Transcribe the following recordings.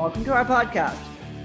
Welcome to our podcast.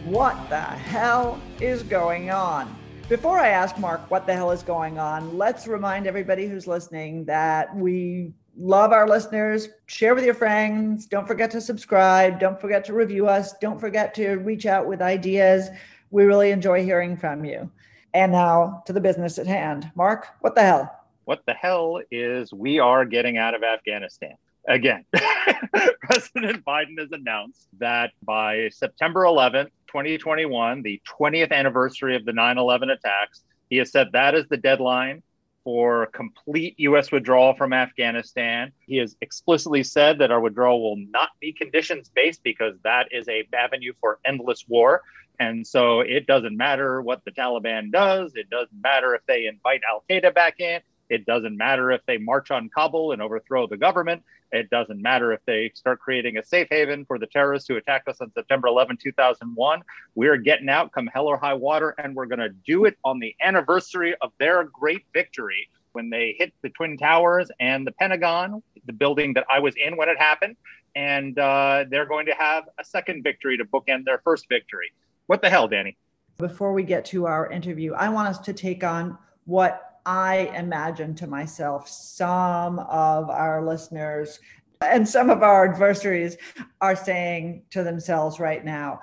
What the hell is going on? Before I ask Marc what the hell is going on, let's remind everybody who's listening that we love our listeners. Share with your friends. Don't forget to subscribe. Don't forget to review us. Don't forget to reach out with ideas. We really enjoy hearing from you. And now to the business at hand. Marc, what the hell? What the hell is we are getting out of Afghanistan? Again, President Biden has announced that by September 11th, 2021, the 20th anniversary of the 9 11 attacks, he has said that is the deadline for complete U.S. withdrawal from Afghanistan. He has explicitly said that our withdrawal will not be conditions based because that is a avenue for endless war. And so it doesn't matter what the Taliban does. It doesn't matter if they invite Al Qaeda back in. It doesn't matter if they march on Kabul and overthrow the government. It doesn't matter if they start creating a safe haven for the terrorists who attacked us on September 11, 2001. We're getting out come hell or high water, and we're going to do it on the anniversary of their great victory when they hit the Twin Towers and the Pentagon, the building that I was in when it happened. And uh, they're going to have a second victory to bookend their first victory. What the hell, Danny? Before we get to our interview, I want us to take on what I imagine to myself some of our listeners and some of our adversaries are saying to themselves right now.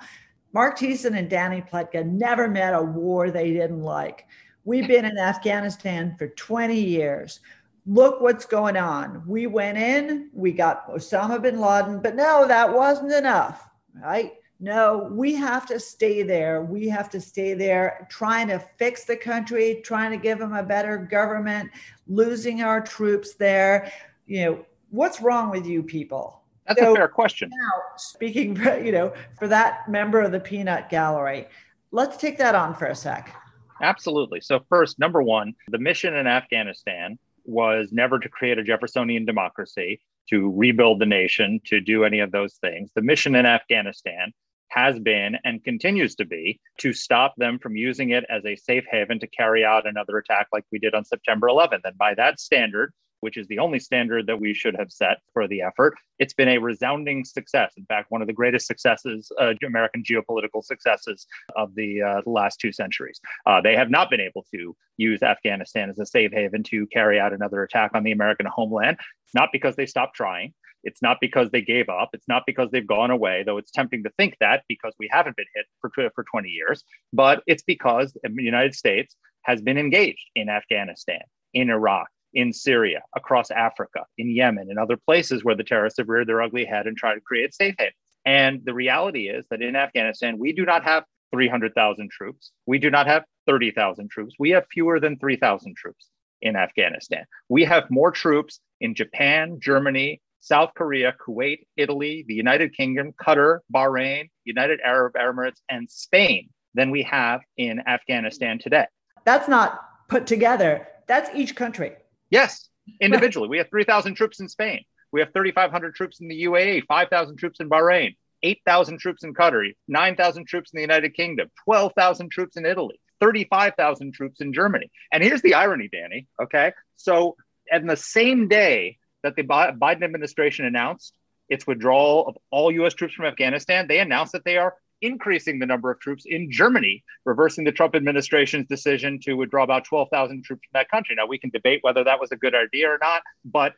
Marc Thiessen and Danny Pletka never met a war they didn't like. We've been in Afghanistan for 20 years. Look what's going on. We went in, we got Osama bin Laden, but no, that wasn't enough, right? No, we have to stay there. We have to stay there trying to fix the country, trying to give them a better government, losing our troops there. You know, what's wrong with you people? That's so, a fair question. Now, speaking, for, you know, for that member of the peanut gallery, let's take that on for a sec. Absolutely. So, first, number one, the mission in Afghanistan was never to create a Jeffersonian democracy, to rebuild the nation, to do any of those things. The mission in Afghanistan has been and continues to be to stop them from using it as a safe haven to carry out another attack like we did on September 11th. And by that standard, which is the only standard that we should have set for the effort. It's been a resounding success. In fact, one of the greatest successes, uh, American geopolitical successes of the uh, last two centuries. Uh, they have not been able to use Afghanistan as a safe haven to carry out another attack on the American homeland. Not because they stopped trying. It's not because they gave up. It's not because they've gone away, though it's tempting to think that because we haven't been hit for, for 20 years. But it's because the United States has been engaged in Afghanistan, in Iraq, in Syria, across Africa, in Yemen, and other places where the terrorists have reared their ugly head and tried to create safe havens. And the reality is that in Afghanistan, we do not have 300,000 troops. We do not have 30,000 troops. We have fewer than 3,000 troops in Afghanistan. We have more troops in Japan, Germany, South Korea, Kuwait, Italy, the United Kingdom, Qatar, Bahrain, United Arab Emirates, and Spain than we have in Afghanistan today. That's not put together, that's each country. Yes, individually. we have 3,000 troops in Spain. We have 3,500 troops in the UAE, 5,000 troops in Bahrain, 8,000 troops in Qatar, 9,000 troops in the United Kingdom, 12,000 troops in Italy, 35,000 troops in Germany. And here's the irony, Danny. Okay. So, in the same day that the Biden administration announced its withdrawal of all US troops from Afghanistan, they announced that they are increasing the number of troops in Germany, reversing the Trump administration's decision to withdraw about 12,000 troops from that country. Now, we can debate whether that was a good idea or not, but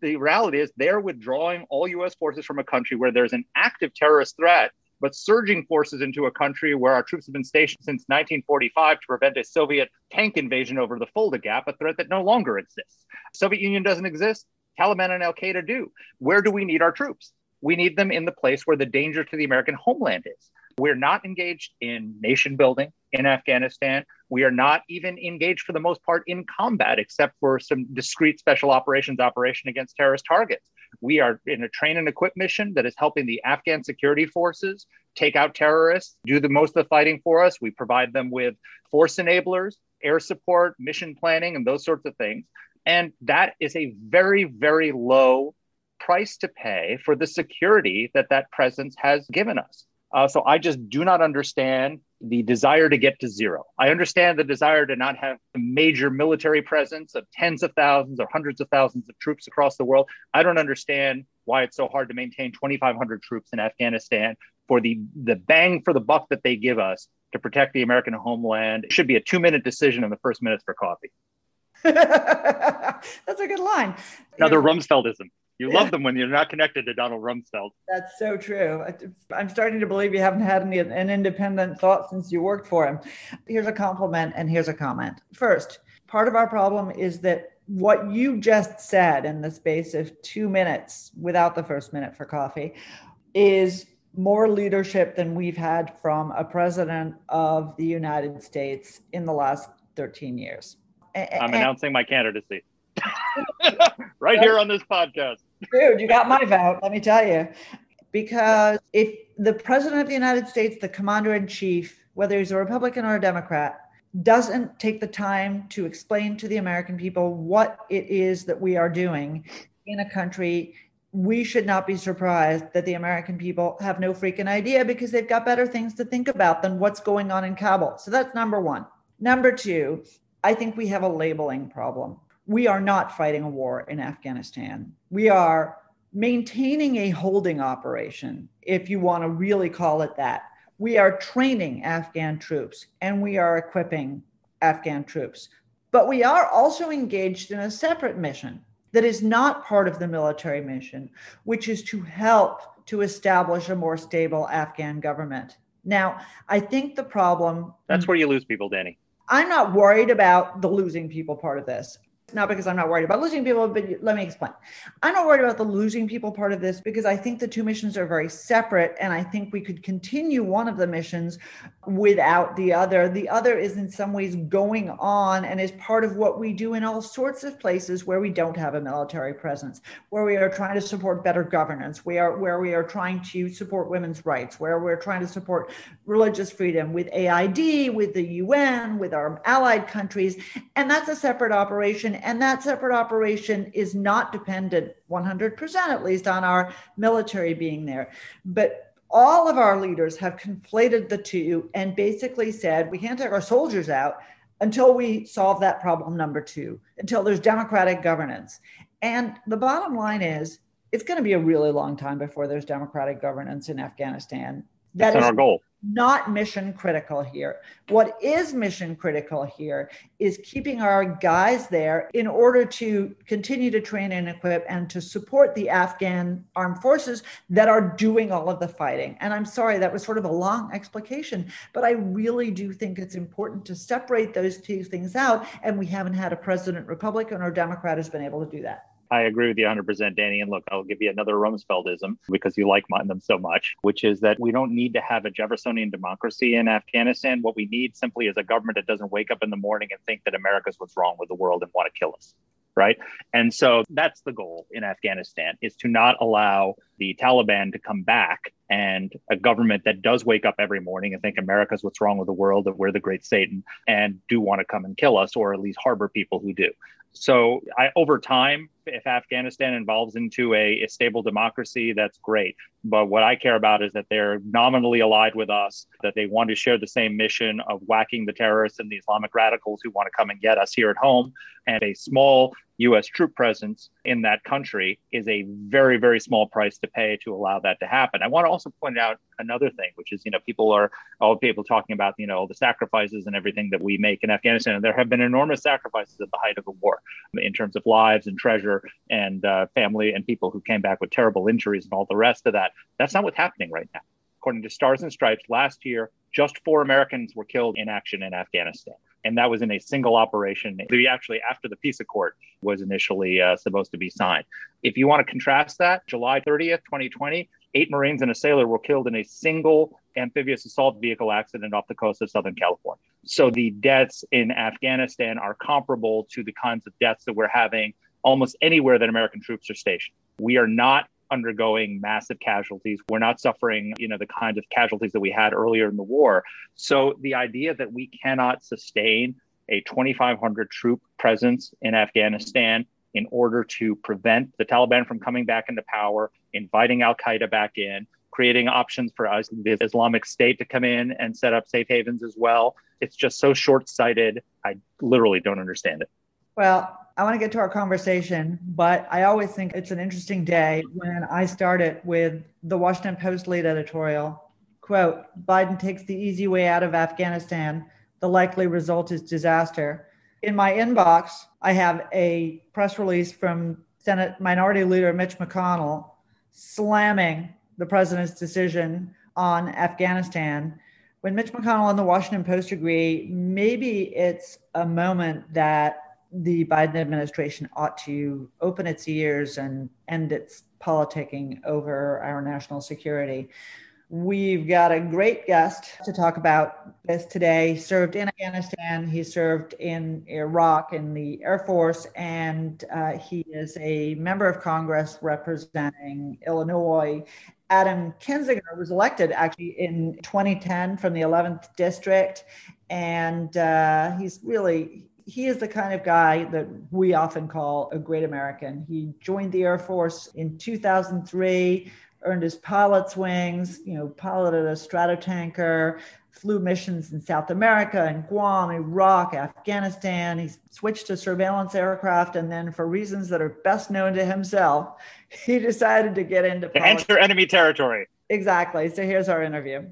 the reality is they're withdrawing all US forces from a country where there's an active terrorist threat, but surging forces into a country where our troops have been stationed since 1945 to prevent a Soviet tank invasion over the Fulda Gap, a threat that no longer exists. Soviet Union doesn't exist. Taliban and Al Qaeda do. Where do we need our troops? We need them in the place where the danger to the American homeland is. We're not engaged in nation building in Afghanistan. We are not even engaged for the most part in combat, except for some discrete special operations operation against terrorist targets. We are in a train and equip mission that is helping the Afghan security forces take out terrorists, do the most of the fighting for us. We provide them with force enablers, air support, mission planning, and those sorts of things. And that is a very, very low price to pay for the security that that presence has given us. Uh, so I just do not understand the desire to get to zero. I understand the desire to not have a major military presence of tens of thousands or hundreds of thousands of troops across the world. I don't understand why it's so hard to maintain 2,500 troops in Afghanistan for the, the bang for the buck that they give us to protect the American homeland. It should be a two minute decision in the first minutes for coffee. That's a good line. Another Rumsfeldism. You love them when you're not connected to Donald Rumsfeld. That's so true. I'm starting to believe you haven't had any, an independent thought since you worked for him. Here's a compliment and here's a comment. First, part of our problem is that what you just said in the space of two minutes without the first minute for coffee is more leadership than we've had from a president of the United States in the last 13 years. I'm announcing my candidacy right here on this podcast. Dude, you got my vote, let me tell you. Because if the president of the United States, the commander in chief, whether he's a Republican or a Democrat, doesn't take the time to explain to the American people what it is that we are doing in a country, we should not be surprised that the American people have no freaking idea because they've got better things to think about than what's going on in Kabul. So that's number one. Number two, I think we have a labeling problem we are not fighting a war in Afghanistan. We are maintaining a holding operation, if you want to really call it that. We are training Afghan troops and we are equipping Afghan troops. But we are also engaged in a separate mission that is not part of the military mission, which is to help to establish a more stable Afghan government. Now, I think the problem. That's where you lose people, Danny. I'm not worried about the losing people part of this not because I'm not worried about losing people, but let me explain. I'm not worried about the losing people part of this because I think the two missions are very separate. And I think we could continue one of the missions without the other. The other is in some ways going on and is part of what we do in all sorts of places where we don't have a military presence, where we are trying to support better governance, we are, where we are trying to support women's rights, where we're trying to support religious freedom with AID, with the UN, with our allied countries. And that's a separate operation and that separate operation is not dependent 100% at least on our military being there. But all of our leaders have conflated the two and basically said we can't take our soldiers out until we solve that problem number two, until there's democratic governance. And the bottom line is, it's going to be a really long time before there's democratic governance in Afghanistan. That That's is our goal not mission critical here. What is mission critical here is keeping our guys there in order to continue to train and equip and to support the Afghan armed forces that are doing all of the fighting. And I'm sorry, that was sort of a long explication, but I really do think it's important to separate those two things out. And we haven't had a president, Republican or Democrat, who's been able to do that. I agree with you 100%, Danny. And look, I'll give you another Rumsfeldism because you like them so much, which is that we don't need to have a Jeffersonian democracy in Afghanistan. What we need simply is a government that doesn't wake up in the morning and think that America's what's wrong with the world and want to kill us. Right. And so that's the goal in Afghanistan is to not allow the Taliban to come back and a government that does wake up every morning and think America's what's wrong with the world, that we're the great Satan and do want to come and kill us, or at least harbor people who do. So I, over time, if Afghanistan evolves into a, a, stable democracy, that's great. But what I care about is that they're nominally allied with us, that they want to share the same mission of whacking the terrorists and the Islamic radicals who want to come and get us here at home. And a small US troop presence in that country is a very, very small price to pay to allow that to happen. I want to also point out another thing, which is, you know, people are all people talking about, you know, the sacrifices and everything that we make in Afghanistan. And there have been enormous sacrifices at the height of the war in terms of lives and treasure and uh, family and people who came back with terrible injuries and all the rest of that. That's not what's happening right now. According to Stars and Stripes, last year, just four Americans were killed in action in Afghanistan and that was in a single operation. Actually, after the peace accord was initially uh, supposed to be signed. If you want to contrast that, July 30th, 2020, eight Marines and a sailor were killed in a single amphibious assault vehicle accident off the coast of Southern California. So the deaths in Afghanistan are comparable to the kinds of deaths that we're having almost anywhere that American troops are stationed. We are not undergoing massive casualties. We're not suffering, you know, the kinds of casualties that we had earlier in the war. So the idea that we cannot sustain a 2,500 troop presence in Afghanistan in order to prevent the Taliban from coming back into power, inviting Al Qaeda back in, creating options for us, the Islamic State to come in and set up safe havens as well. It's just so short sighted. I literally don't understand it. Well, I want to get to our conversation, but I always think it's an interesting day when I started with the Washington Post lead editorial quote, Biden takes the easy way out of Afghanistan. The likely result is disaster. In my inbox, I have a press release from Senate Minority Leader Mitch McConnell slamming the president's decision on Afghanistan. When Mitch McConnell and the Washington Post agree, maybe it's a moment that the Biden administration ought to open its ears and end its politicking over our national security. We've got a great guest to talk about this today. Served in Afghanistan, he served in Iraq in the Air Force, and uh, he is a member of Congress representing Illinois. Adam Kinzinger was elected actually in 2010 from the 11th district, and uh, he's really he is the kind of guy that we often call a great American. He joined the Air Force in 2003, earned his pilot's wings, you know, piloted a stratotanker, flew missions in South America and Guam, Iraq, Afghanistan. He switched to surveillance aircraft, and then, for reasons that are best known to himself, he decided to get into to enter enemy territory. Exactly. So here's our interview.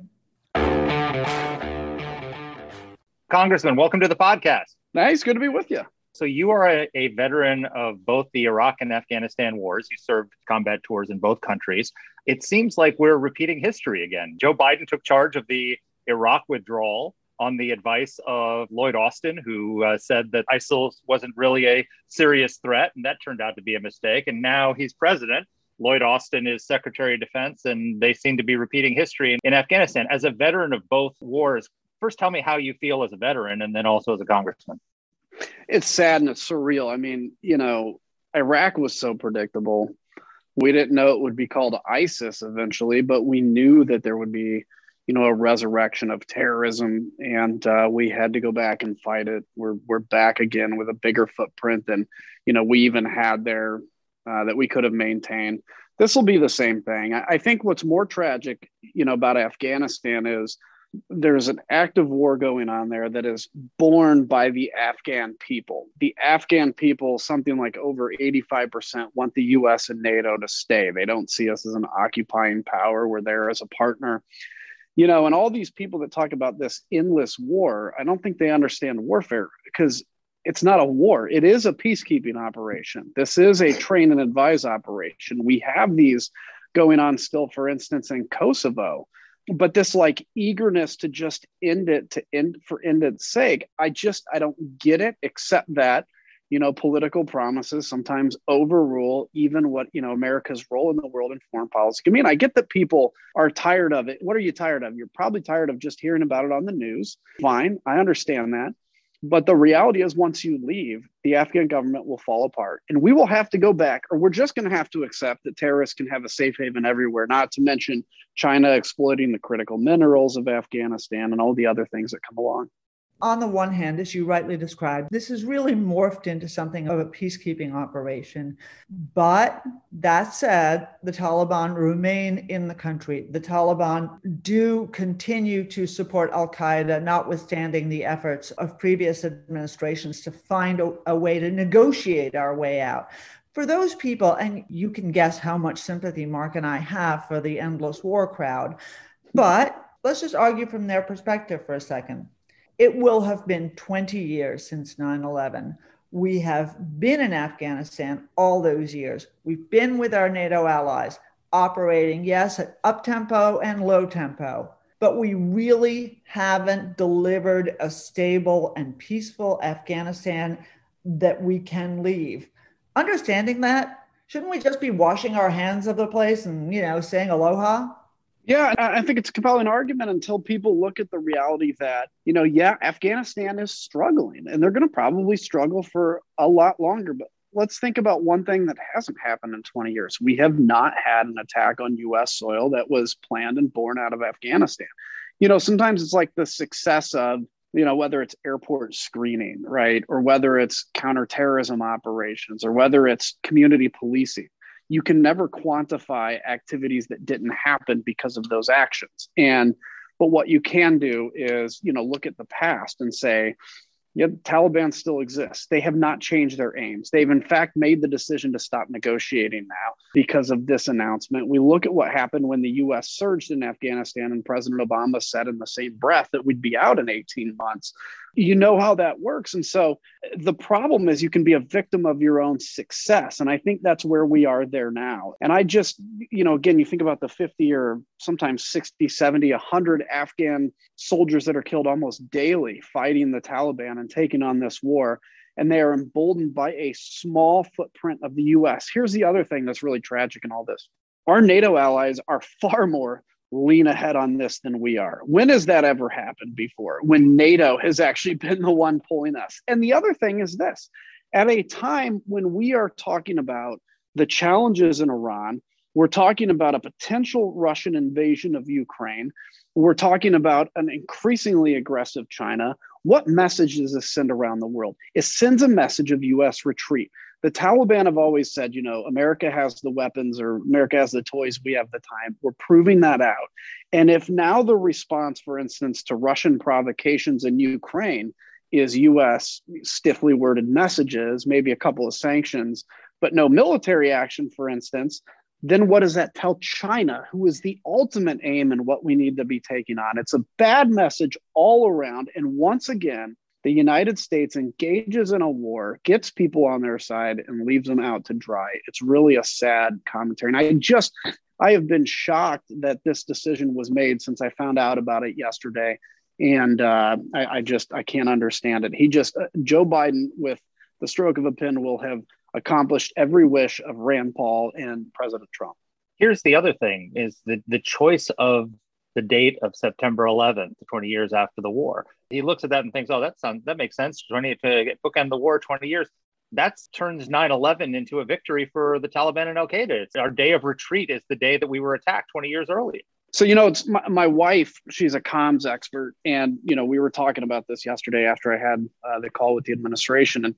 Congressman, welcome to the podcast. Nice, good to be with you. So you are a, a, veteran of both the Iraq and Afghanistan wars. You served combat tours in both countries. It seems like we're repeating history again. Joe Biden took charge of the Iraq withdrawal on the advice of Lloyd Austin, who uh, said that ISIL wasn't really a serious threat, and that turned out to be a mistake. And now he's president. Lloyd Austin is Secretary of Defense, and they seem to be repeating history in, in Afghanistan. As a veteran of both wars, first tell me how you feel as a veteran and then also as a congressman. It's sad and it's surreal. I mean, you know, Iraq was so predictable. We didn't know it would be called ISIS eventually, but we knew that there would be, you know, a resurrection of terrorism, and uh, we had to go back and fight it. We're we're back again with a bigger footprint than, you know, we even had there uh, that we could have maintained. This will be the same thing. I, I think what's more tragic, you know, about Afghanistan is there's an active war going on there that is borne by the Afghan people. The Afghan people, something like over 85%, want the US and NATO to stay. They don't see us as an occupying power. We're there as a partner. You know, and all these people that talk about this endless war, I don't think they understand warfare because it's not a war. It is a peacekeeping operation. This is a train and advise operation. We have these going on still, for instance, in Kosovo but this like eagerness to just end it to end for end its sake i just i don't get it except that you know political promises sometimes overrule even what you know america's role in the world in foreign policy i mean. I get that people are tired of it. What are you tired of? You're probably tired of just hearing about it on the news. Fine i understand that but the reality is, once you leave, the Afghan government will fall apart. And we will have to go back, or we're just going to have to accept that terrorists can have a safe haven everywhere, not to mention China exploiting the critical minerals of Afghanistan and all the other things that come along on the one hand, as you rightly described, this has really morphed into something of a peacekeeping operation. But that said, the Taliban remain in the country. The Taliban do continue to support Al Qaeda, notwithstanding the efforts of previous administrations to find a, a way to negotiate our way out for those people, and you can guess how much sympathy Marc and I have for the endless war crowd, but let's just argue from their perspective for a second it will have been 20 years since 9 11. We have been in Afghanistan all those years. We've been with our NATO allies, operating, yes, at up tempo and low tempo, but we really haven't delivered a stable and peaceful Afghanistan that we can leave. Understanding that, shouldn't we just be washing our hands of the place and, you know, saying aloha? Yeah, I think it's a compelling argument until people look at the reality that, you know, yeah, Afghanistan is struggling and they're going to probably struggle for a lot longer. But let's think about one thing that hasn't happened in 20 years. We have not had an attack on US soil that was planned and born out of Afghanistan. You know, sometimes it's like the success of, you know, whether it's airport screening, right? Or whether it's counterterrorism operations or whether it's community policing. You can never quantify activities that didn't happen because of those actions. And but what you can do is, you know, look at the past and say, yeah, the Taliban still exists. They have not changed their aims. They've, in fact, made the decision to stop negotiating now because of this announcement. We look at what happened when the U.S. surged in Afghanistan, and President Obama said in the same breath that we'd be out in 18 months you know how that works. And so the problem is you can be a victim of your own success. And I think that's where we are there now. And I just, you know, again, you think about the 50 or sometimes 60, 70, 100 Afghan soldiers that are killed almost daily fighting the Taliban and taking on this war. And they are emboldened by a small footprint of the US. Here's the other thing that's really tragic in all this our NATO allies are far more lean ahead on this than we are. When has that ever happened before? When NATO has actually been the one pulling us. And the other thing is this at a time when we are talking about the challenges in Iran, we're talking about a potential Russian invasion of Ukraine. We're talking about an increasingly aggressive China. What message does this send around the world? It sends a message of US retreat the Taliban have always said, you know, America has the weapons or America has the toys, we have the time. We're proving that out. And if now the response, for instance, to Russian provocations in Ukraine is US stiffly worded messages, maybe a couple of sanctions, but no military action, for instance, then what does that tell China, who is the ultimate aim and what we need to be taking on? It's a bad message all around. And once again, the United States engages in a war, gets people on their side, and leaves them out to dry. It's really a sad commentary. And I just, I have been shocked that this decision was made since I found out about it yesterday. And uh, I, I, just, I can't understand it. He just, uh, Joe Biden, with the stroke of a pen, will have accomplished every wish of Rand Paul and President Trump. Here's the other thing is the, the choice of the date of September 11th, 20 years after the war. He looks at that and thinks, "Oh, that sounds that makes sense. 20 to bookend the war 20 years." That turns 9/11 into a victory for the Taliban and Al Qaeda. It's our day of retreat is the day that we were attacked 20 years earlier. So you know, it's my, my wife. She's a comms expert, and you know, we were talking about this yesterday after I had uh, the call with the administration, and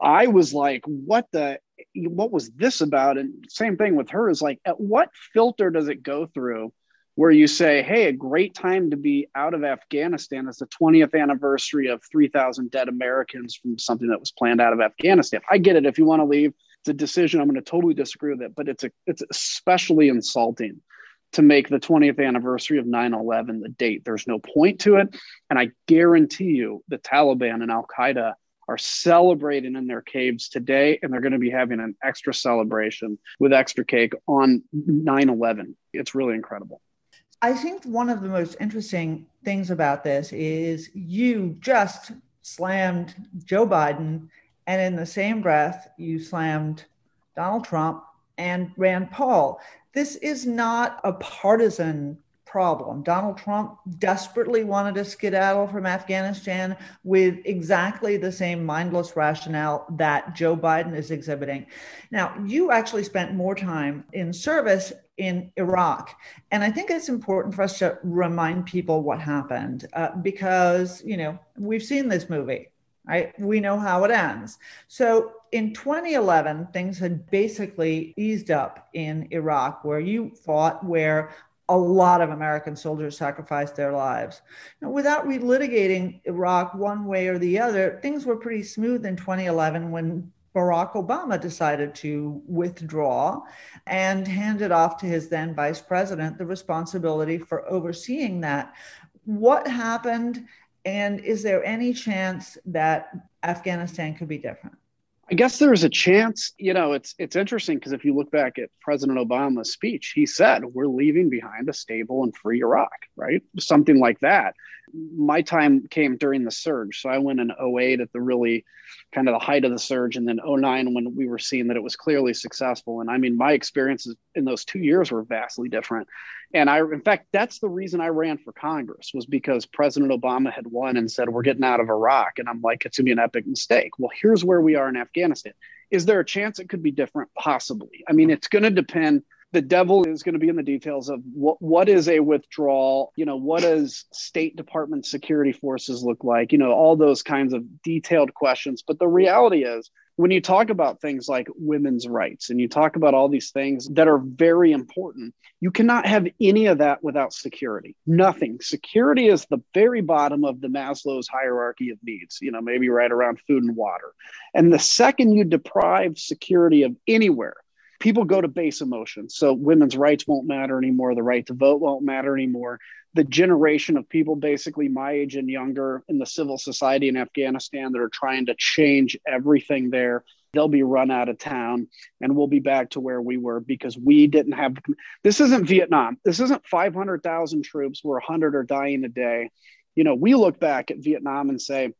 I was like, "What the? What was this about?" And same thing with her is like, at what filter does it go through? where you say, hey, a great time to be out of Afghanistan is the 20th anniversary of 3,000 dead Americans from something that was planned out of Afghanistan. I get it. If you want to leave, it's a decision. I'm going to totally disagree with it, but it's a, it's especially insulting to make the 20th anniversary of 9-11 the date. There's no point to it. And I guarantee you the Taliban and Al Qaeda are celebrating in their caves today, and they're going to be having an extra celebration with extra cake on 9 11. It's really incredible. I think one of the most interesting things about this is you just slammed Joe Biden, and in the same breath, you slammed Donald Trump and Rand Paul. This is not a partisan problem. Donald Trump desperately wanted to skedaddle from Afghanistan with exactly the same mindless rationale that Joe Biden is exhibiting. Now, you actually spent more time in service in Iraq. And I think it's important for us to remind people what happened uh, because, you know, we've seen this movie, right? We know how it ends. So in 2011, things had basically eased up in Iraq, where you fought, where a lot of American soldiers sacrificed their lives. Now, without relitigating Iraq one way or the other, things were pretty smooth in 2011 when Barack Obama decided to withdraw and handed off to his then vice president the responsibility for overseeing that. What happened? And is there any chance that Afghanistan could be different? I guess there's a chance. You know, it's it's interesting because if you look back at President Obama's speech, he said we're leaving behind a stable and free Iraq, right? Something like that. My time came during the surge, so I went in 08 at the really kind of the height of the surge, and then 09 when we were seeing that it was clearly successful. And I mean, my experiences in those two years were vastly different. And I, in fact, that's the reason I ran for Congress was because President Obama had won and said we're getting out of Iraq, and I'm like, it's gonna be an epic mistake. Well, here's where we are in Afghanistan. Is there a chance it could be different? Possibly. I mean, it's going to depend. The devil is going to be in the details of what what is a withdrawal. You know, what does State Department security forces look like? You know, all those kinds of detailed questions. But the reality is, when you talk about things like women's rights and you talk about all these things that are very important, you cannot have any of that without security. Nothing. Security is the very bottom of the Maslow's hierarchy of needs, you know, maybe right around food and water. And the second you deprive security of anywhere, people go to base emotions. So women's rights won't matter anymore. The right to vote won't matter anymore. The generation of people, basically my age and younger, in the civil society in Afghanistan that are trying to change everything there, they'll be run out of town and we'll be back to where we were because we didn't have this isn't Vietnam. This isn't 500,000 troops where 100 are dying a day. You know, we look back at Vietnam and say,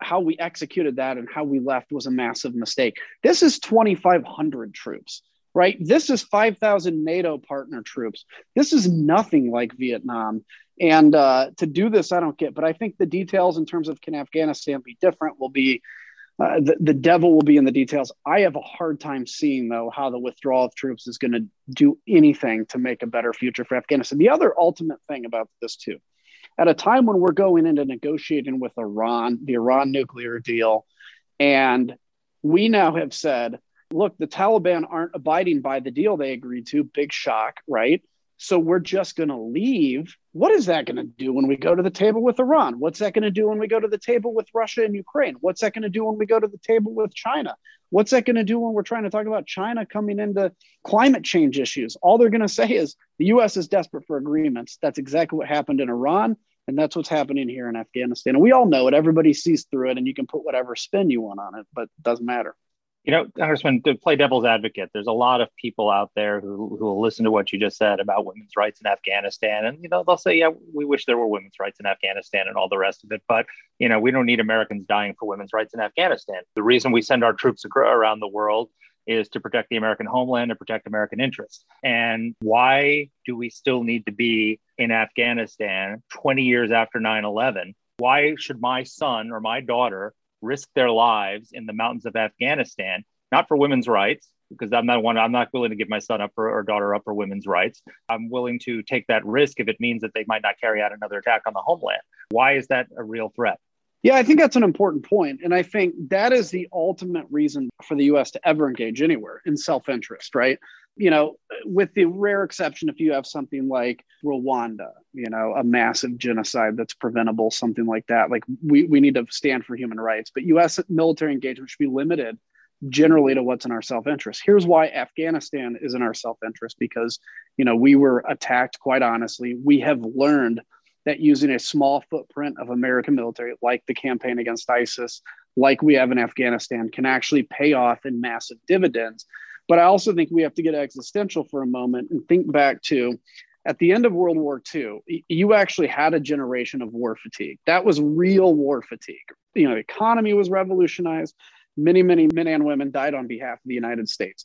how we executed that and how we left was a massive mistake. This is 2,500 troops right? This is 5,000 NATO partner troops. This is nothing like Vietnam. And uh, to do this, I don't get, but I think the details in terms of can Afghanistan be different will be uh, the, the devil will be in the details. I have a hard time seeing, though, how the withdrawal of troops is going to do anything to make a better future for Afghanistan. The other ultimate thing about this, too, at a time when we're going into negotiating with Iran, the Iran nuclear deal, and we now have said look, the Taliban aren't abiding by the deal they agreed to. Big shock, right? So we're just going to leave. What is that going to do when we go to the table with Iran? What's that going to do when we go to the table with Russia and Ukraine? What's that going to do when we go to the table with China? What's that going to do when we're trying to talk about China coming into climate change issues? All they're going to say is the US is desperate for agreements. That's exactly what happened in Iran. And that's what's happening here in Afghanistan. And we all know it. Everybody sees through it, and you can put whatever spin you want on it, but it doesn't matter you know, Congressman, to play devil's advocate, there's a lot of people out there who, who will listen to what you just said about women's rights in Afghanistan. And, you know, they'll say, yeah, we wish there were women's rights in Afghanistan and all the rest of it. But, you know, we don't need Americans dying for women's rights in Afghanistan. The reason we send our troops around the world is to protect the American homeland and protect American interests. And why do we still need to be in Afghanistan 20 years after 9 11? Why should my son or my daughter risk their lives in the mountains of Afghanistan, not for women's rights, because I'm not one, I'm not willing to give my son up for, or daughter up for women's rights. I'm willing to take that risk if it means that they might not carry out another attack on the homeland. Why is that a real threat? Yeah, I think that's an important point. And I think that is the ultimate reason for the US to ever engage anywhere in self interest, right? You know, with the rare exception, if you have something like Rwanda, you know, a massive genocide that's preventable, something like that, like we, we need to stand for human rights. But US military engagement should be limited generally to what's in our self interest. Here's why Afghanistan is in our self interest because, you know, we were attacked quite honestly. We have learned that using a small footprint of American military, like the campaign against ISIS, like we have in Afghanistan, can actually pay off in massive dividends. But I also think we have to get existential for a moment and think back to at the end of World War II, you actually had a generation of war fatigue. That was real war fatigue. You know, the economy was revolutionized. Many, many men and women died on behalf of the United States.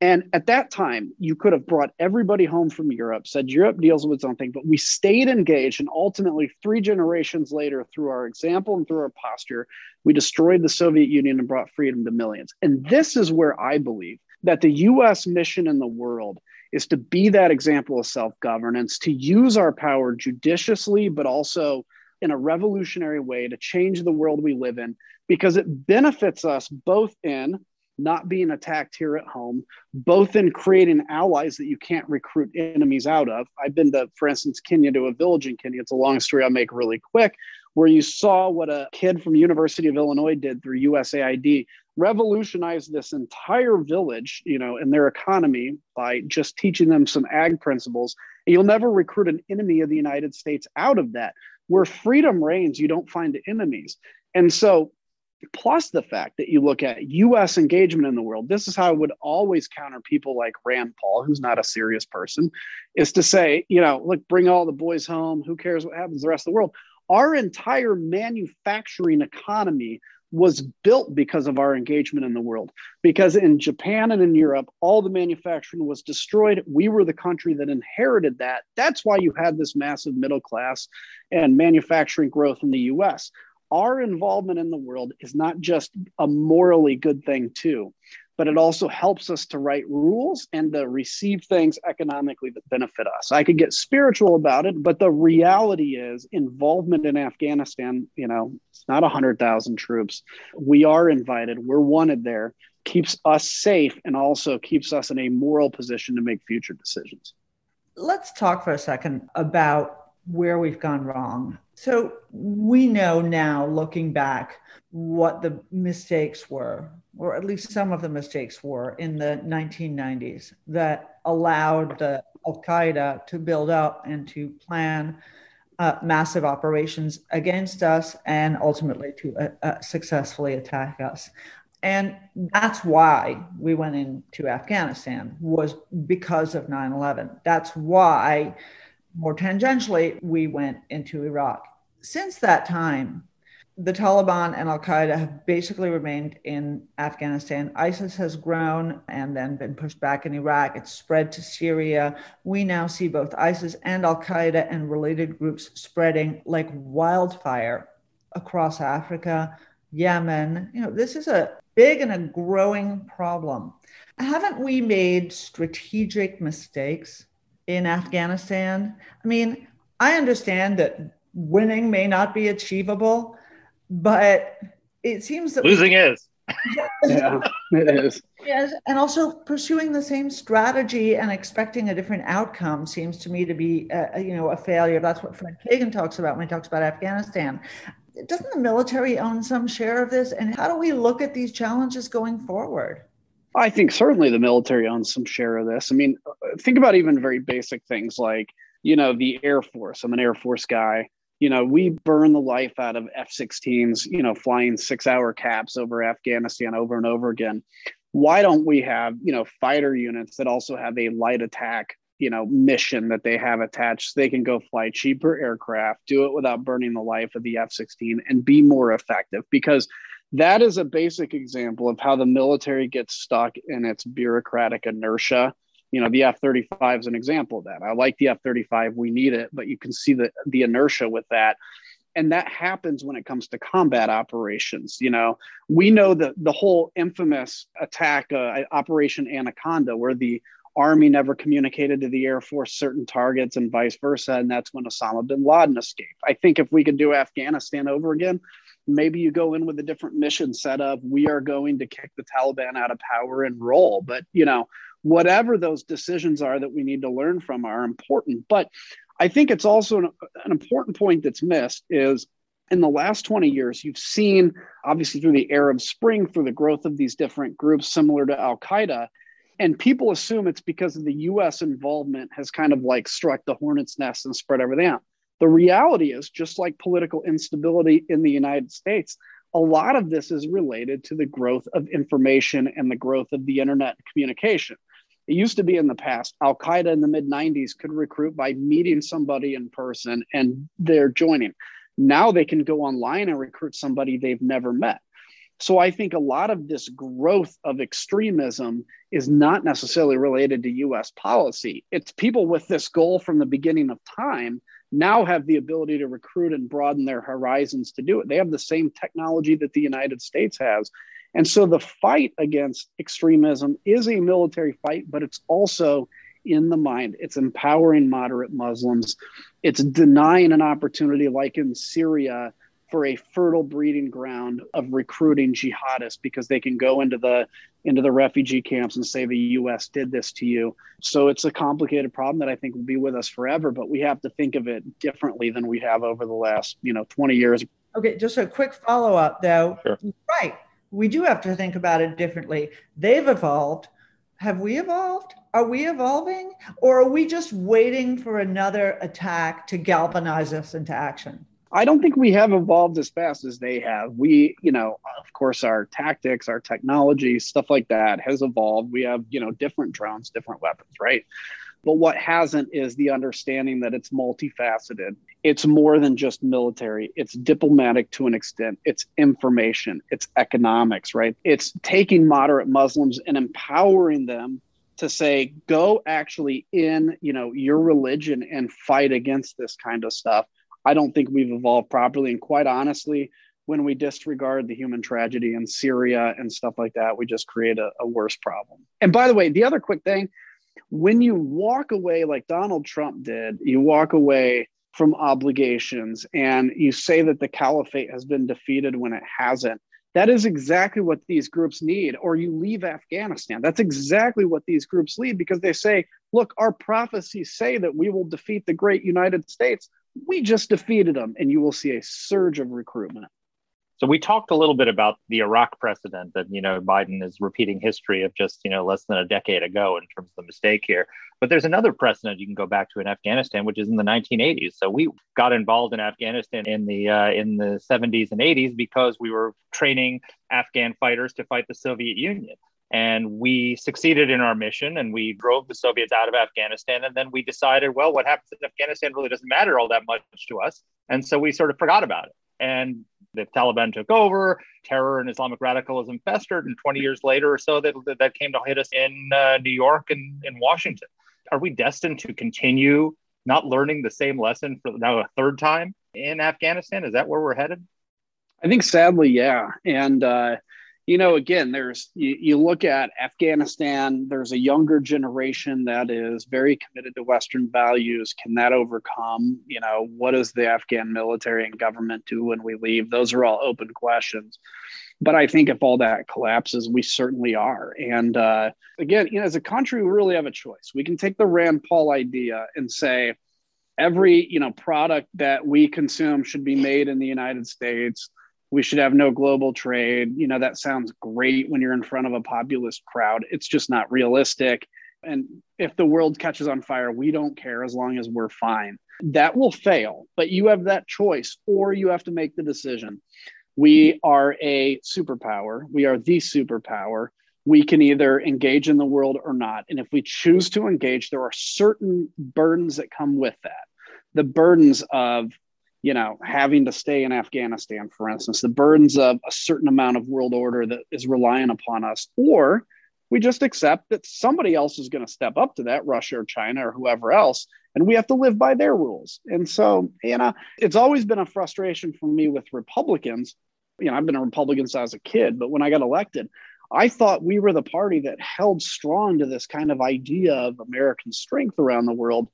And at that time, you could have brought everybody home from Europe, said Europe deals with something, but we stayed engaged. And ultimately, three generations later, through our example and through our posture, we destroyed the Soviet Union and brought freedom to millions. And this is where I believe that the US mission in the world is to be that example of self governance, to use our power judiciously, but also in a revolutionary way to change the world we live in, because it benefits us both in not being attacked here at home, both in creating allies that you can't recruit enemies out of. I've been to, for instance, Kenya to a village in Kenya. It's a long story I'll make really quick, where you saw what a kid from University of Illinois did through USAID, revolutionized this entire village, you know, and their economy by just teaching them some ag principles. And you'll never recruit an enemy of the United States out of that. Where freedom reigns, you don't find enemies. And so plus the fact that you look at US engagement in the world, this is how I would always counter people like Rand Paul, who's not a serious person, is to say, you know, look, bring all the boys home. Who cares what happens the rest of the world? Our entire manufacturing economy was built because of our engagement in the world. Because in Japan and in Europe, all the manufacturing was destroyed. We were the country that inherited that. That's why you had this massive middle class and manufacturing growth in the US our involvement in the world is not just a morally good thing, too. But it also helps us to write rules and to receive things economically that benefit us. I could get spiritual about it, but the reality is involvement in Afghanistan, you know, it's not 100,000 troops. We are invited, we're wanted there, keeps us safe, and also keeps us in a moral position to make future decisions. Let's talk for a second about where we've gone wrong. So we know now, looking back, what the mistakes were, or at least some of the mistakes were in the 1990s that allowed the Al Qaeda to build up and to plan uh, massive operations against us and ultimately to uh, uh, successfully attack us. And that's why we went into Afghanistan was because of 9/11. That's why more tangentially we went into Iraq. Since that time, the Taliban and Al Qaeda have basically remained in Afghanistan. ISIS has grown and then been pushed back in Iraq. It's spread to Syria. We now see both ISIS and Al Qaeda and related groups spreading like wildfire across Africa, Yemen. You know, this is a big and a growing problem. Haven't we made strategic mistakes in Afghanistan? I mean, I understand that winning may not be achievable but it seems that losing we, is. yeah, it is. Yes, and also pursuing the same strategy and expecting a different outcome seems to me to be, a, you know, a failure. That's what Fred Kagan talks about when he talks about Afghanistan. Doesn't the military own some share of this? And how do we look at these challenges going forward? I think certainly the military owns some share of this. I mean, uh, think about even very basic things like, you know, the Air Force. I'm an Air Force guy you know, we burn the life out of F 16s, you know, flying six hour caps over Afghanistan over and over again. Why don't we have, you know, fighter units that also have a light attack, you know, mission that they have attached so they can go fly cheaper aircraft, do it without burning the life of the F 16 and be more effective? Because that is a basic example of how the military gets stuck in its bureaucratic inertia you know the f-35 is an example of that. I like the f-35 we need it but you can see the the inertia with that. And that happens when it comes to combat operations you know. We know that the whole infamous attack uh, operation anaconda where the army never communicated to the air force certain targets and vice versa and that's when osama bin laden escaped. I think if we could do afghanistan over again maybe you go in with a different mission set up we are going to kick the taliban out of power and roll. But you know whatever those decisions are that we need to learn from are important. But I think it's also an, an important point that's missed is in the last 20 years, you've seen, obviously, through the Arab Spring, through the growth of these different groups similar to Al Qaeda, and people assume it's because of the US involvement has kind of like struck the hornet's nest and spread everything out. The reality is, just like political instability in the United States, a lot of this is related to the growth of information and the growth of the internet communication. It used to be in the past, Al Qaeda in the mid 90s could recruit by meeting somebody in person and they're joining. Now they can go online and recruit somebody they've never met. So I think a lot of this growth of extremism is not necessarily related to US policy. It's people with this goal from the beginning of time now have the ability to recruit and broaden their horizons to do it. They have the same technology that the United States has. And so the fight against extremism is a military fight, but it's also in the mind. It's empowering moderate Muslims. It's denying an opportunity, like in Syria, for a fertile breeding ground of recruiting jihadists because they can go into the into the refugee camps and say the US did this to you. So it's a complicated problem that I think will be with us forever, but we have to think of it differently than we have over the last, you know, 20 years. Okay, just a quick follow up though. Sure. Right we do have to think about it differently. They've evolved. Have we evolved? Are we evolving? Or are we just waiting for another attack to galvanize us into action? I don't think we have evolved as fast as they have. We, you know, of course, our tactics, our technology, stuff like that has evolved. We have, you know, different drones, different weapons, right? But what hasn't is the understanding that it's multifaceted. It's more than just military, it's diplomatic to an extent, it's information, it's economics, right? It's taking moderate Muslims and empowering them to say go actually in you know your religion and fight against this kind of stuff. I don't think we've evolved properly. And quite honestly when we disregard the human tragedy in Syria and stuff like that, we just create a, a worse problem. And by the way, the other quick thing when you walk away like Donald Trump did, you walk away from obligations and you say that the caliphate has been defeated when it hasn't. That is exactly what these groups need. Or you leave Afghanistan. That's exactly what these groups lead because they say, look, our prophecies say that we will defeat the great United States. We just defeated them, and you will see a surge of recruitment. So we talked a little bit about the Iraq precedent that you know Biden is repeating history of just you know less than a decade ago in terms of the mistake here. But there's another precedent you can go back to in Afghanistan, which is in the 1980s. So we got involved in Afghanistan in the uh, in the 70s and 80s because we were training Afghan fighters to fight the Soviet Union. And we succeeded in our mission and we drove the Soviets out of Afghanistan. And then we decided, well, what happens in Afghanistan really doesn't matter all that much to us. And so we sort of forgot about it. And the Taliban took over, terror and Islamic radicalism festered, and 20 years later or so, that, that came to hit us in uh, New York and in Washington. Are we destined to continue not learning the same lesson for now a third time in Afghanistan? Is that where we're headed? I think sadly, yeah. And uh, you know, again, there's you, you look at Afghanistan, there's a younger generation that is very committed to Western values. Can that overcome? You know, what does the Afghan military and government do when we leave? Those are all open questions. But I think if all that collapses, we certainly are. And uh, again, you know, as a country, we really have a choice. We can take the Rand Paul idea and say, every you know product that we consume should be made in the United States we should have no global trade. You know, that sounds great when you're in front of a populist crowd. It's just not realistic. And if the world catches on fire, we don't care as long as we're fine. That will fail, but you have that choice, or you have to make the decision. We are a superpower, we are the superpower. We can either engage in the world or not. And if we choose to engage, there are certain burdens that come with that. The burdens of you know, having to stay in Afghanistan, for instance, the burdens of a certain amount of world order that is relying upon us, or we just accept that somebody else is going to step up to that, Russia or China or whoever else, and we have to live by their rules. And so, you know, it's always been a frustration for me with Republicans. You know, I've been a Republican since I was a kid, but when I got elected, I thought we were the party that held strong to this kind of idea of American strength around the world.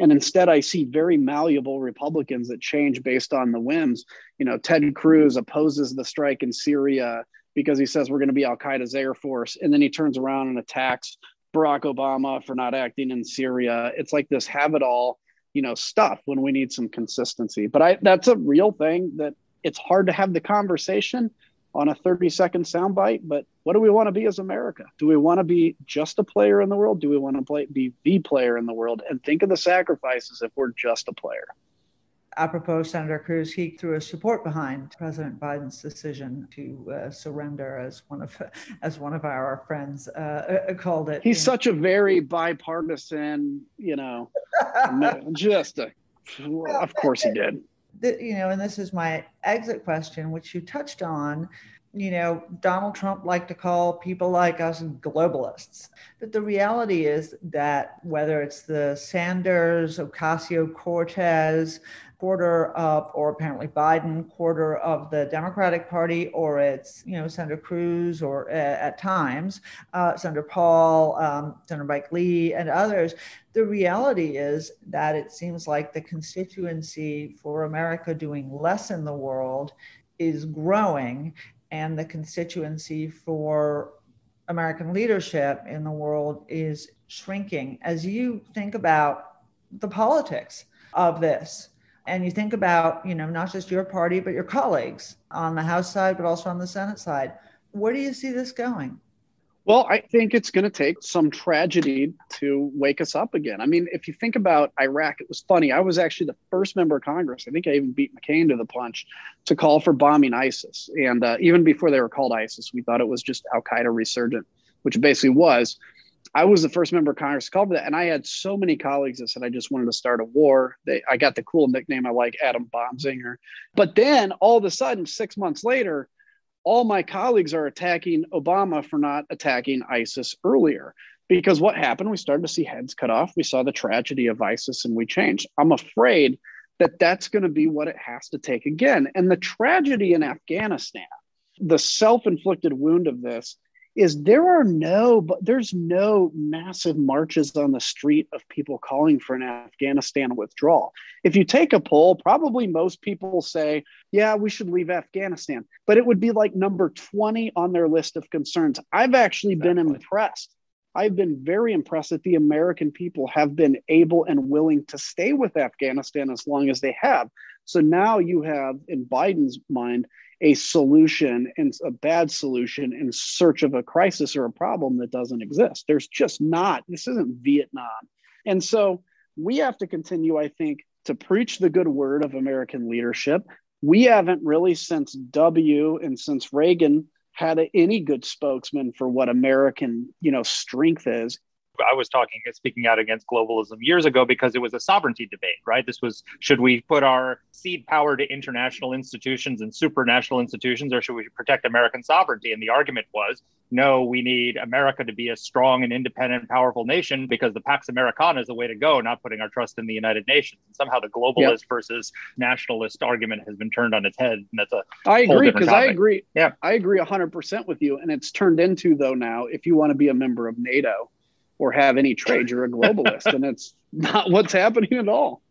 And instead, I see very malleable Republicans that change based on the whims. You know, Ted Cruz opposes the strike in Syria because he says we're going to be Al Qaeda's air force. And then he turns around and attacks Barack Obama for not acting in Syria. It's like this have it all, you know, stuff when we need some consistency. But I, that's a real thing that it's hard to have the conversation on a 30 second soundbite, but what do we want to be as America? Do we want to be just a player in the world? Do we want to play, be the player in the world? And think of the sacrifices if we're just a player. Apropos Senator Cruz, he threw a support behind President Biden's decision to uh, surrender, as one of as one of our friends uh, uh called it. He's such a very bipartisan, you know, just a. Of course he did you know, and this is my exit question, which you touched on. You know, Donald Trump liked to call people like us globalists. But the reality is that whether it's the Sanders, Ocasio Cortez, quarter of, or apparently Biden, quarter of the Democratic Party, or it's, you know, Senator Cruz, or uh, at times, uh, Senator Paul, um, Senator Mike Lee, and others. The reality is that it seems like the constituency for America doing less in the world is growing, and the constituency for American leadership in the world is shrinking. As you think about the politics of this, and you think about, you know, not just your party, but your colleagues on the House side, but also on the Senate side. Where do you see this going? Well, I think it's going to take some tragedy to wake us up again. I mean, if you think about Iraq, it was funny. I was actually the first member of Congress. I think I even beat McCain to the punch to call for bombing ISIS. And uh, even before they were called ISIS, we thought it was just Al Qaeda resurgent, which basically was. I was the first member of Congress to call for that, and I had so many colleagues that said I just wanted to start a war. They, I got the cool nickname I like, Adam Bombsinger. But then all of a sudden, six months later, all my colleagues are attacking Obama for not attacking ISIS earlier. Because what happened? We started to see heads cut off. We saw the tragedy of ISIS, and we changed. I'm afraid that that's going to be what it has to take again. And the tragedy in Afghanistan, the self-inflicted wound of this is there are no but there's no massive marches on the street of people calling for an Afghanistan withdrawal. If you take a poll, probably most people say, yeah, we should leave Afghanistan, but it would be like number 20 on their list of concerns. I've actually exactly. been impressed. I've been very impressed that the American people have been able and willing to stay with Afghanistan as long as they have. So now you have, in Biden's mind, a solution and a bad solution in search of a crisis or a problem that doesn't exist. There's just not, this isn't Vietnam. And so we have to continue, I think, to preach the good word of American leadership. We haven't really, since W and since Reagan, had any good spokesman for what American, you know, strength is. I was talking, speaking out against globalism years ago because it was a sovereignty debate, right? This was should we put our cede power to international institutions and supranational institutions, or should we protect American sovereignty? And the argument was no, we need America to be a strong and independent, powerful nation because the Pax Americana is the way to go, not putting our trust in the United Nations. And somehow the globalist yep. versus nationalist argument has been turned on its head. And that's a I agree because I agree. Yeah, I agree hundred percent with you. And it's turned into though now, if you want to be a member of NATO or have any trade, you're a globalist, and it's not what's happening at all.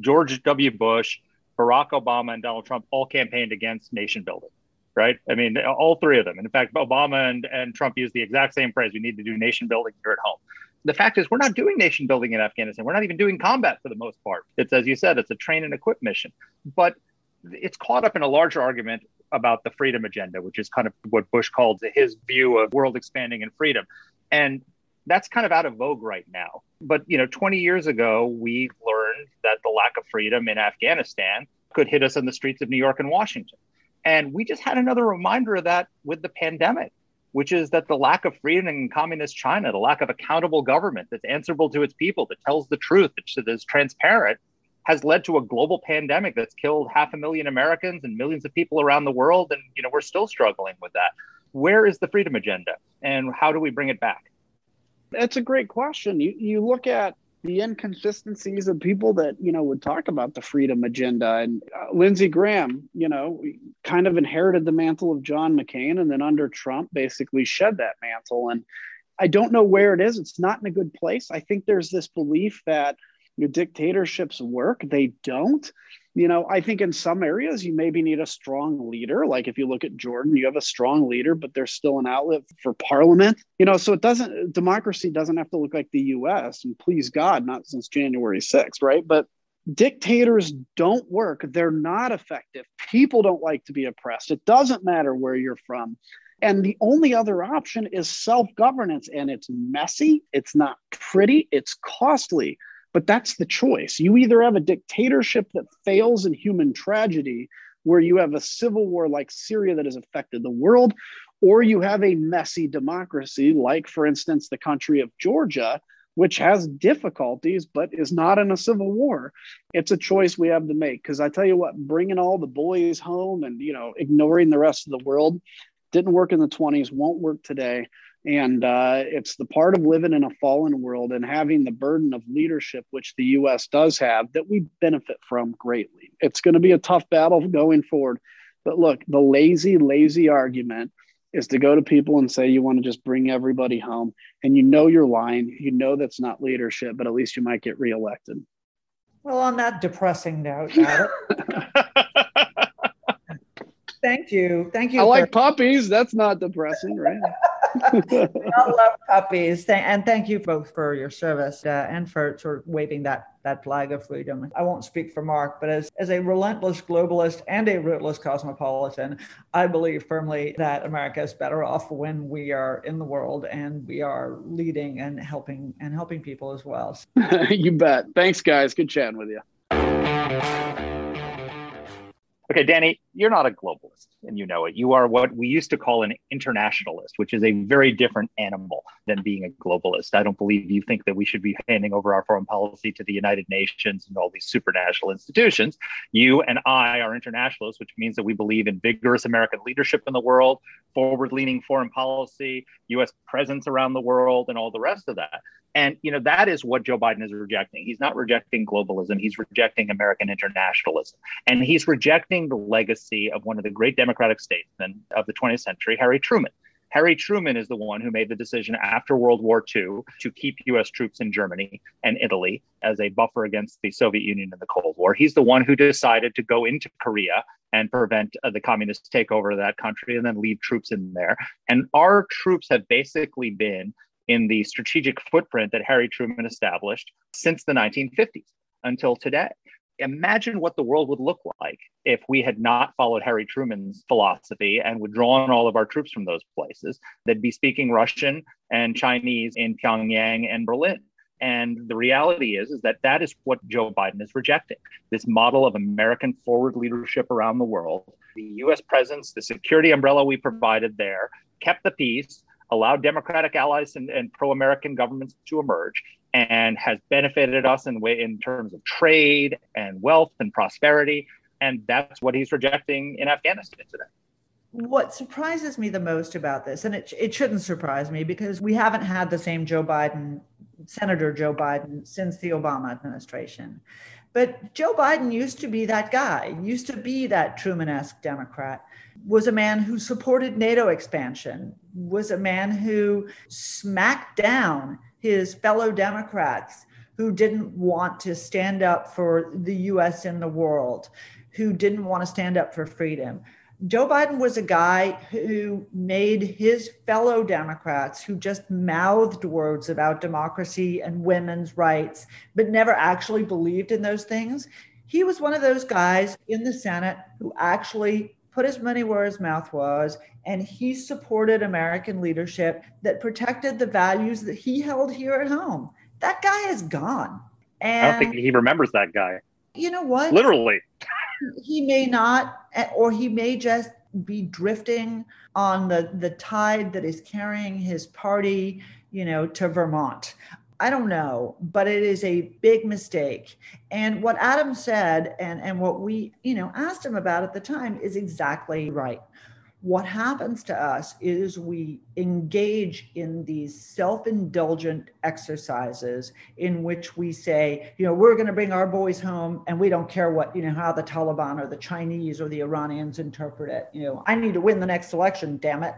George W. Bush, Barack Obama, and Donald Trump all campaigned against nation building, right? I mean, all three of them. And in fact, Obama and, and Trump used the exact same phrase we need to do nation building here at home. The fact is, we're not doing nation building in Afghanistan. We're not even doing combat for the most part. It's, as you said, it's a train and equip mission. But it's caught up in a larger argument about the freedom agenda, which is kind of what Bush called his view of world expanding and freedom. And that's kind of out of vogue right now. But you know, 20 years ago, we learned that the lack of freedom in Afghanistan could hit us in the streets of New York and Washington. And we just had another reminder of that with the pandemic, which is that the lack of freedom in communist China, the lack of accountable government that's answerable to its people, that tells the truth, that is transparent, has led to a global pandemic that's killed half a million Americans and millions of people around the world. And you know, we're still struggling with that. Where is the freedom agenda, and how do we bring it back? That's a great question. You you look at the inconsistencies of people that you know would talk about the freedom agenda and uh, Lindsey Graham, you know, kind of inherited the mantle of John McCain and then under Trump basically shed that mantle and I don't know where it is. It's not in a good place. I think there's this belief that dictatorships work. They don't you know, I think in some areas you maybe need a strong leader. Like if you look at Jordan, you have a strong leader, but there's still an outlet for parliament. You know, so it doesn't democracy doesn't have to look like the US and please God, not since January 6th, right? But dictators don't work. They're not effective. People don't like to be oppressed. It doesn't matter where you're from. And the only other option is self governance. And it's messy, it's not pretty, it's costly. But that's the choice. You either have a dictatorship that fails in human tragedy, where you have a civil war like Syria that has affected the world, or you have a messy democracy, like, for instance, the country of Georgia, which has difficulties but is not in a civil war. It's a choice we have to make. Because I tell you what, bringing all the boys home and you know ignoring the rest of the world didn't work in the 20s, won't work today. And uh, it's the part of living in a fallen world and having the burden of leadership, which the US does have, that we benefit from greatly. It's going to be a tough battle going forward. But look, the lazy, lazy argument is to go to people and say you want to just bring everybody home. And you know you're lying. You know that's not leadership, but at least you might get reelected. Well, on that depressing note, thank you. Thank you. I for- like puppies. That's not depressing, right? I love puppies. And thank you both for your service uh, and for sort of waving that, that flag of freedom. I won't speak for Marc, but as, as a relentless globalist and a rootless cosmopolitan, I believe firmly that America is better off when we are in the world and we are leading and helping and helping people as well. you bet. Thanks, guys. Good chatting with you. Okay, Dany, you're not a globalist and you know it. You are what we used to call an internationalist, which is a very different animal than being a globalist. I don't believe you think that we should be handing over our foreign policy to the United Nations and all these supranational institutions. You and I are internationalists, which means that we believe in vigorous American leadership in the world, forward leaning foreign policy, US presence around the world, and all the rest of that. And you know that is what Joe Biden is rejecting. He's not rejecting globalism. He's rejecting American internationalism, and he's rejecting the legacy of one of the great Democratic statesmen of the 20th century, Harry Truman. Harry Truman is the one who made the decision after World War II to keep US troops in Germany and Italy as a buffer against the Soviet Union in the Cold War. He's the one who decided to go into Korea and prevent uh, the communist takeover of that country and then leave troops in there. And our troops have basically been in the strategic footprint that Harry Truman established since the 1950s until today. Imagine what the world would look like if we had not followed Harry Truman's philosophy and withdrawn all of our troops from those places. They'd be speaking Russian and Chinese in Pyongyang and Berlin. And the reality is, is that that is what Joe Biden is rejecting this model of American forward leadership around the world. The US presence, the security umbrella we provided there, kept the peace, allowed democratic allies and, and pro-American governments to emerge and has benefited us in way in terms of trade and wealth and prosperity. And that's what he's rejecting in Afghanistan today. What surprises me the most about this, and it, it shouldn't surprise me because we haven't had the same Joe Biden, Senator Joe Biden, since the Obama administration. But Joe Biden used to be that guy, used to be that Truman esque Democrat, was a man who supported NATO expansion, was a man who smacked down his fellow Democrats who didn't want to stand up for the US in the world, who didn't want to stand up for freedom. Joe Biden was a guy who made his fellow Democrats who just mouthed words about democracy and women's rights, but never actually believed in those things. He was one of those guys in the Senate who actually put his money where his mouth was, and he supported American leadership that protected the values that he held here at home. That guy is gone. And I don't think he remembers that guy. You know what? Literally he may not, or he may just be drifting on the, the tide that is carrying his party, you know, to Vermont. I don't know, but it is a big mistake. And what Adam said and, and what we, you know, asked him about at the time is exactly right. What happens to us is we engage in these self-indulgent exercises in which we say you know we're going to bring our boys home and we don't care what you know how the taliban or the chinese or the iranians interpret it. You know i need to win the next election damn it.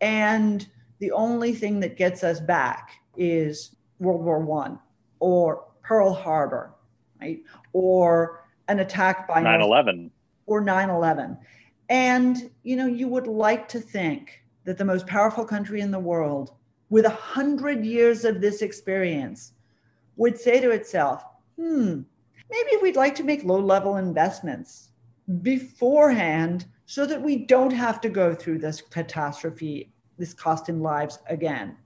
And the only thing that gets us back is world war one or pearl harbor right? Or an attack by 9-11 or 9-11 and, you know, you would like to think that the most powerful country in the world, with a hundred years of this experience, would say to itself, hmm, maybe we'd like to make low level investments beforehand so that we don't have to go through this catastrophe, this cost in lives again.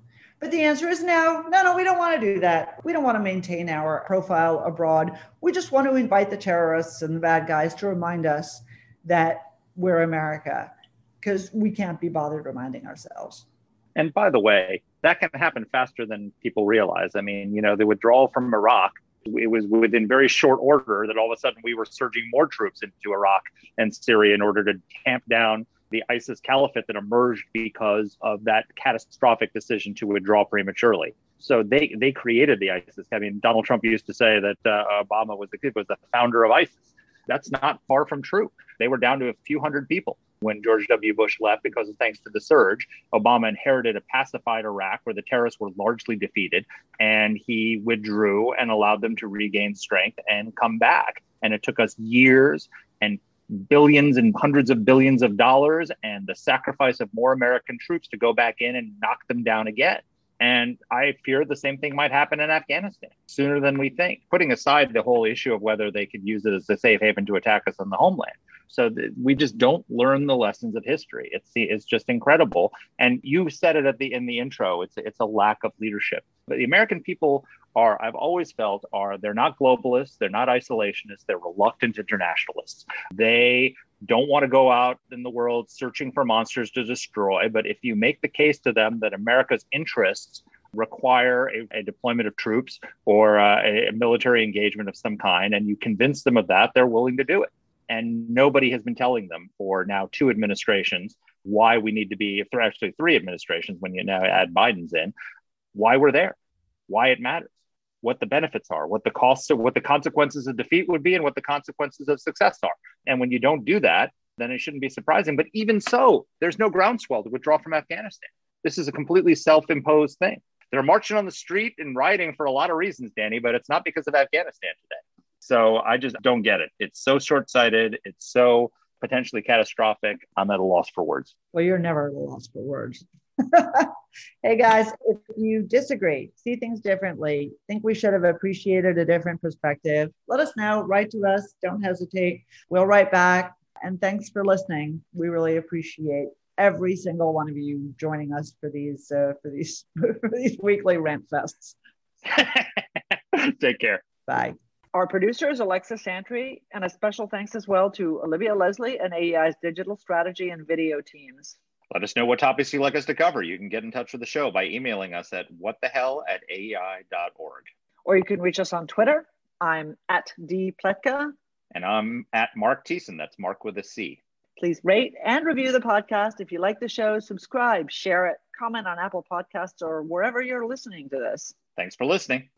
But the answer is no, no, no, we don't want to do that. We don't want to maintain our profile abroad. We just want to invite the terrorists and the bad guys to remind us that we're America because we can't be bothered reminding ourselves. And by the way, that can happen faster than people realize. I mean, you know, the withdrawal from Iraq, it was within very short order that all of a sudden we were surging more troops into Iraq and Syria in order to tamp down the ISIS caliphate that emerged because of that catastrophic decision to withdraw prematurely. So they they created the ISIS. I mean, Donald Trump used to say that uh, Obama was the was the founder of ISIS. That's not far from true. They were down to a few hundred people when George W. Bush left because of thanks to the surge. Obama inherited a pacified Iraq where the terrorists were largely defeated, and he withdrew and allowed them to regain strength and come back. And it took us years and billions and hundreds of billions of dollars and the sacrifice of more American troops to go back in and knock them down again. And I fear the same thing might happen in Afghanistan sooner than we think, putting aside the whole issue of whether they could use it as a safe haven to attack us on the homeland. So th- we just don't learn the lessons of history. It's the, it's just incredible. And you said it at the in the intro. It's it's a lack of leadership. But the American people are I've always felt are they're not globalists, they're not isolationists, they're reluctant internationalists. They don't want to go out in the world searching for monsters to destroy. But if you make the case to them that America's interests require a, a deployment of troops or uh, a, a military engagement of some kind, and you convince them of that, they're willing to do it. And nobody has been telling them for now two administrations why we need to be, actually three administrations when you now add Biden's in, why we're there, why it matters, what the benefits are, what the costs are, what the consequences of defeat would be, and what the consequences of success are. And when you don't do that, then it shouldn't be surprising. But even so, there's no groundswell to withdraw from Afghanistan. This is a completely self imposed thing. They're marching on the street and rioting for a lot of reasons, Dany, but it's not because of Afghanistan today. So I just don't get it. It's so short sighted. It's so potentially catastrophic. I'm at a loss for words. Well, you're never at a loss for words. hey guys, if you disagree, see things differently, think we should have appreciated a different perspective, let us know. Write to us. Don't hesitate. We'll write back. And thanks for listening. We really appreciate every single one of you joining us for these uh, for these for these weekly rant fests. Take care. Bye. Our producer is Alexa Santry, and a special thanks as well to Olivia Leslie and AEI's digital strategy and video teams. Let us know what topics you'd like us to cover. You can get in touch with the show by emailing us at whatthehell at aei.org. Or you can reach us on Twitter. I'm at D Pletka. And I'm at Marc Thiessen. That's Marc with a C. Please rate and review the podcast. If you like the show, subscribe, share it, comment on Apple Podcasts or wherever you're listening to this. Thanks for listening.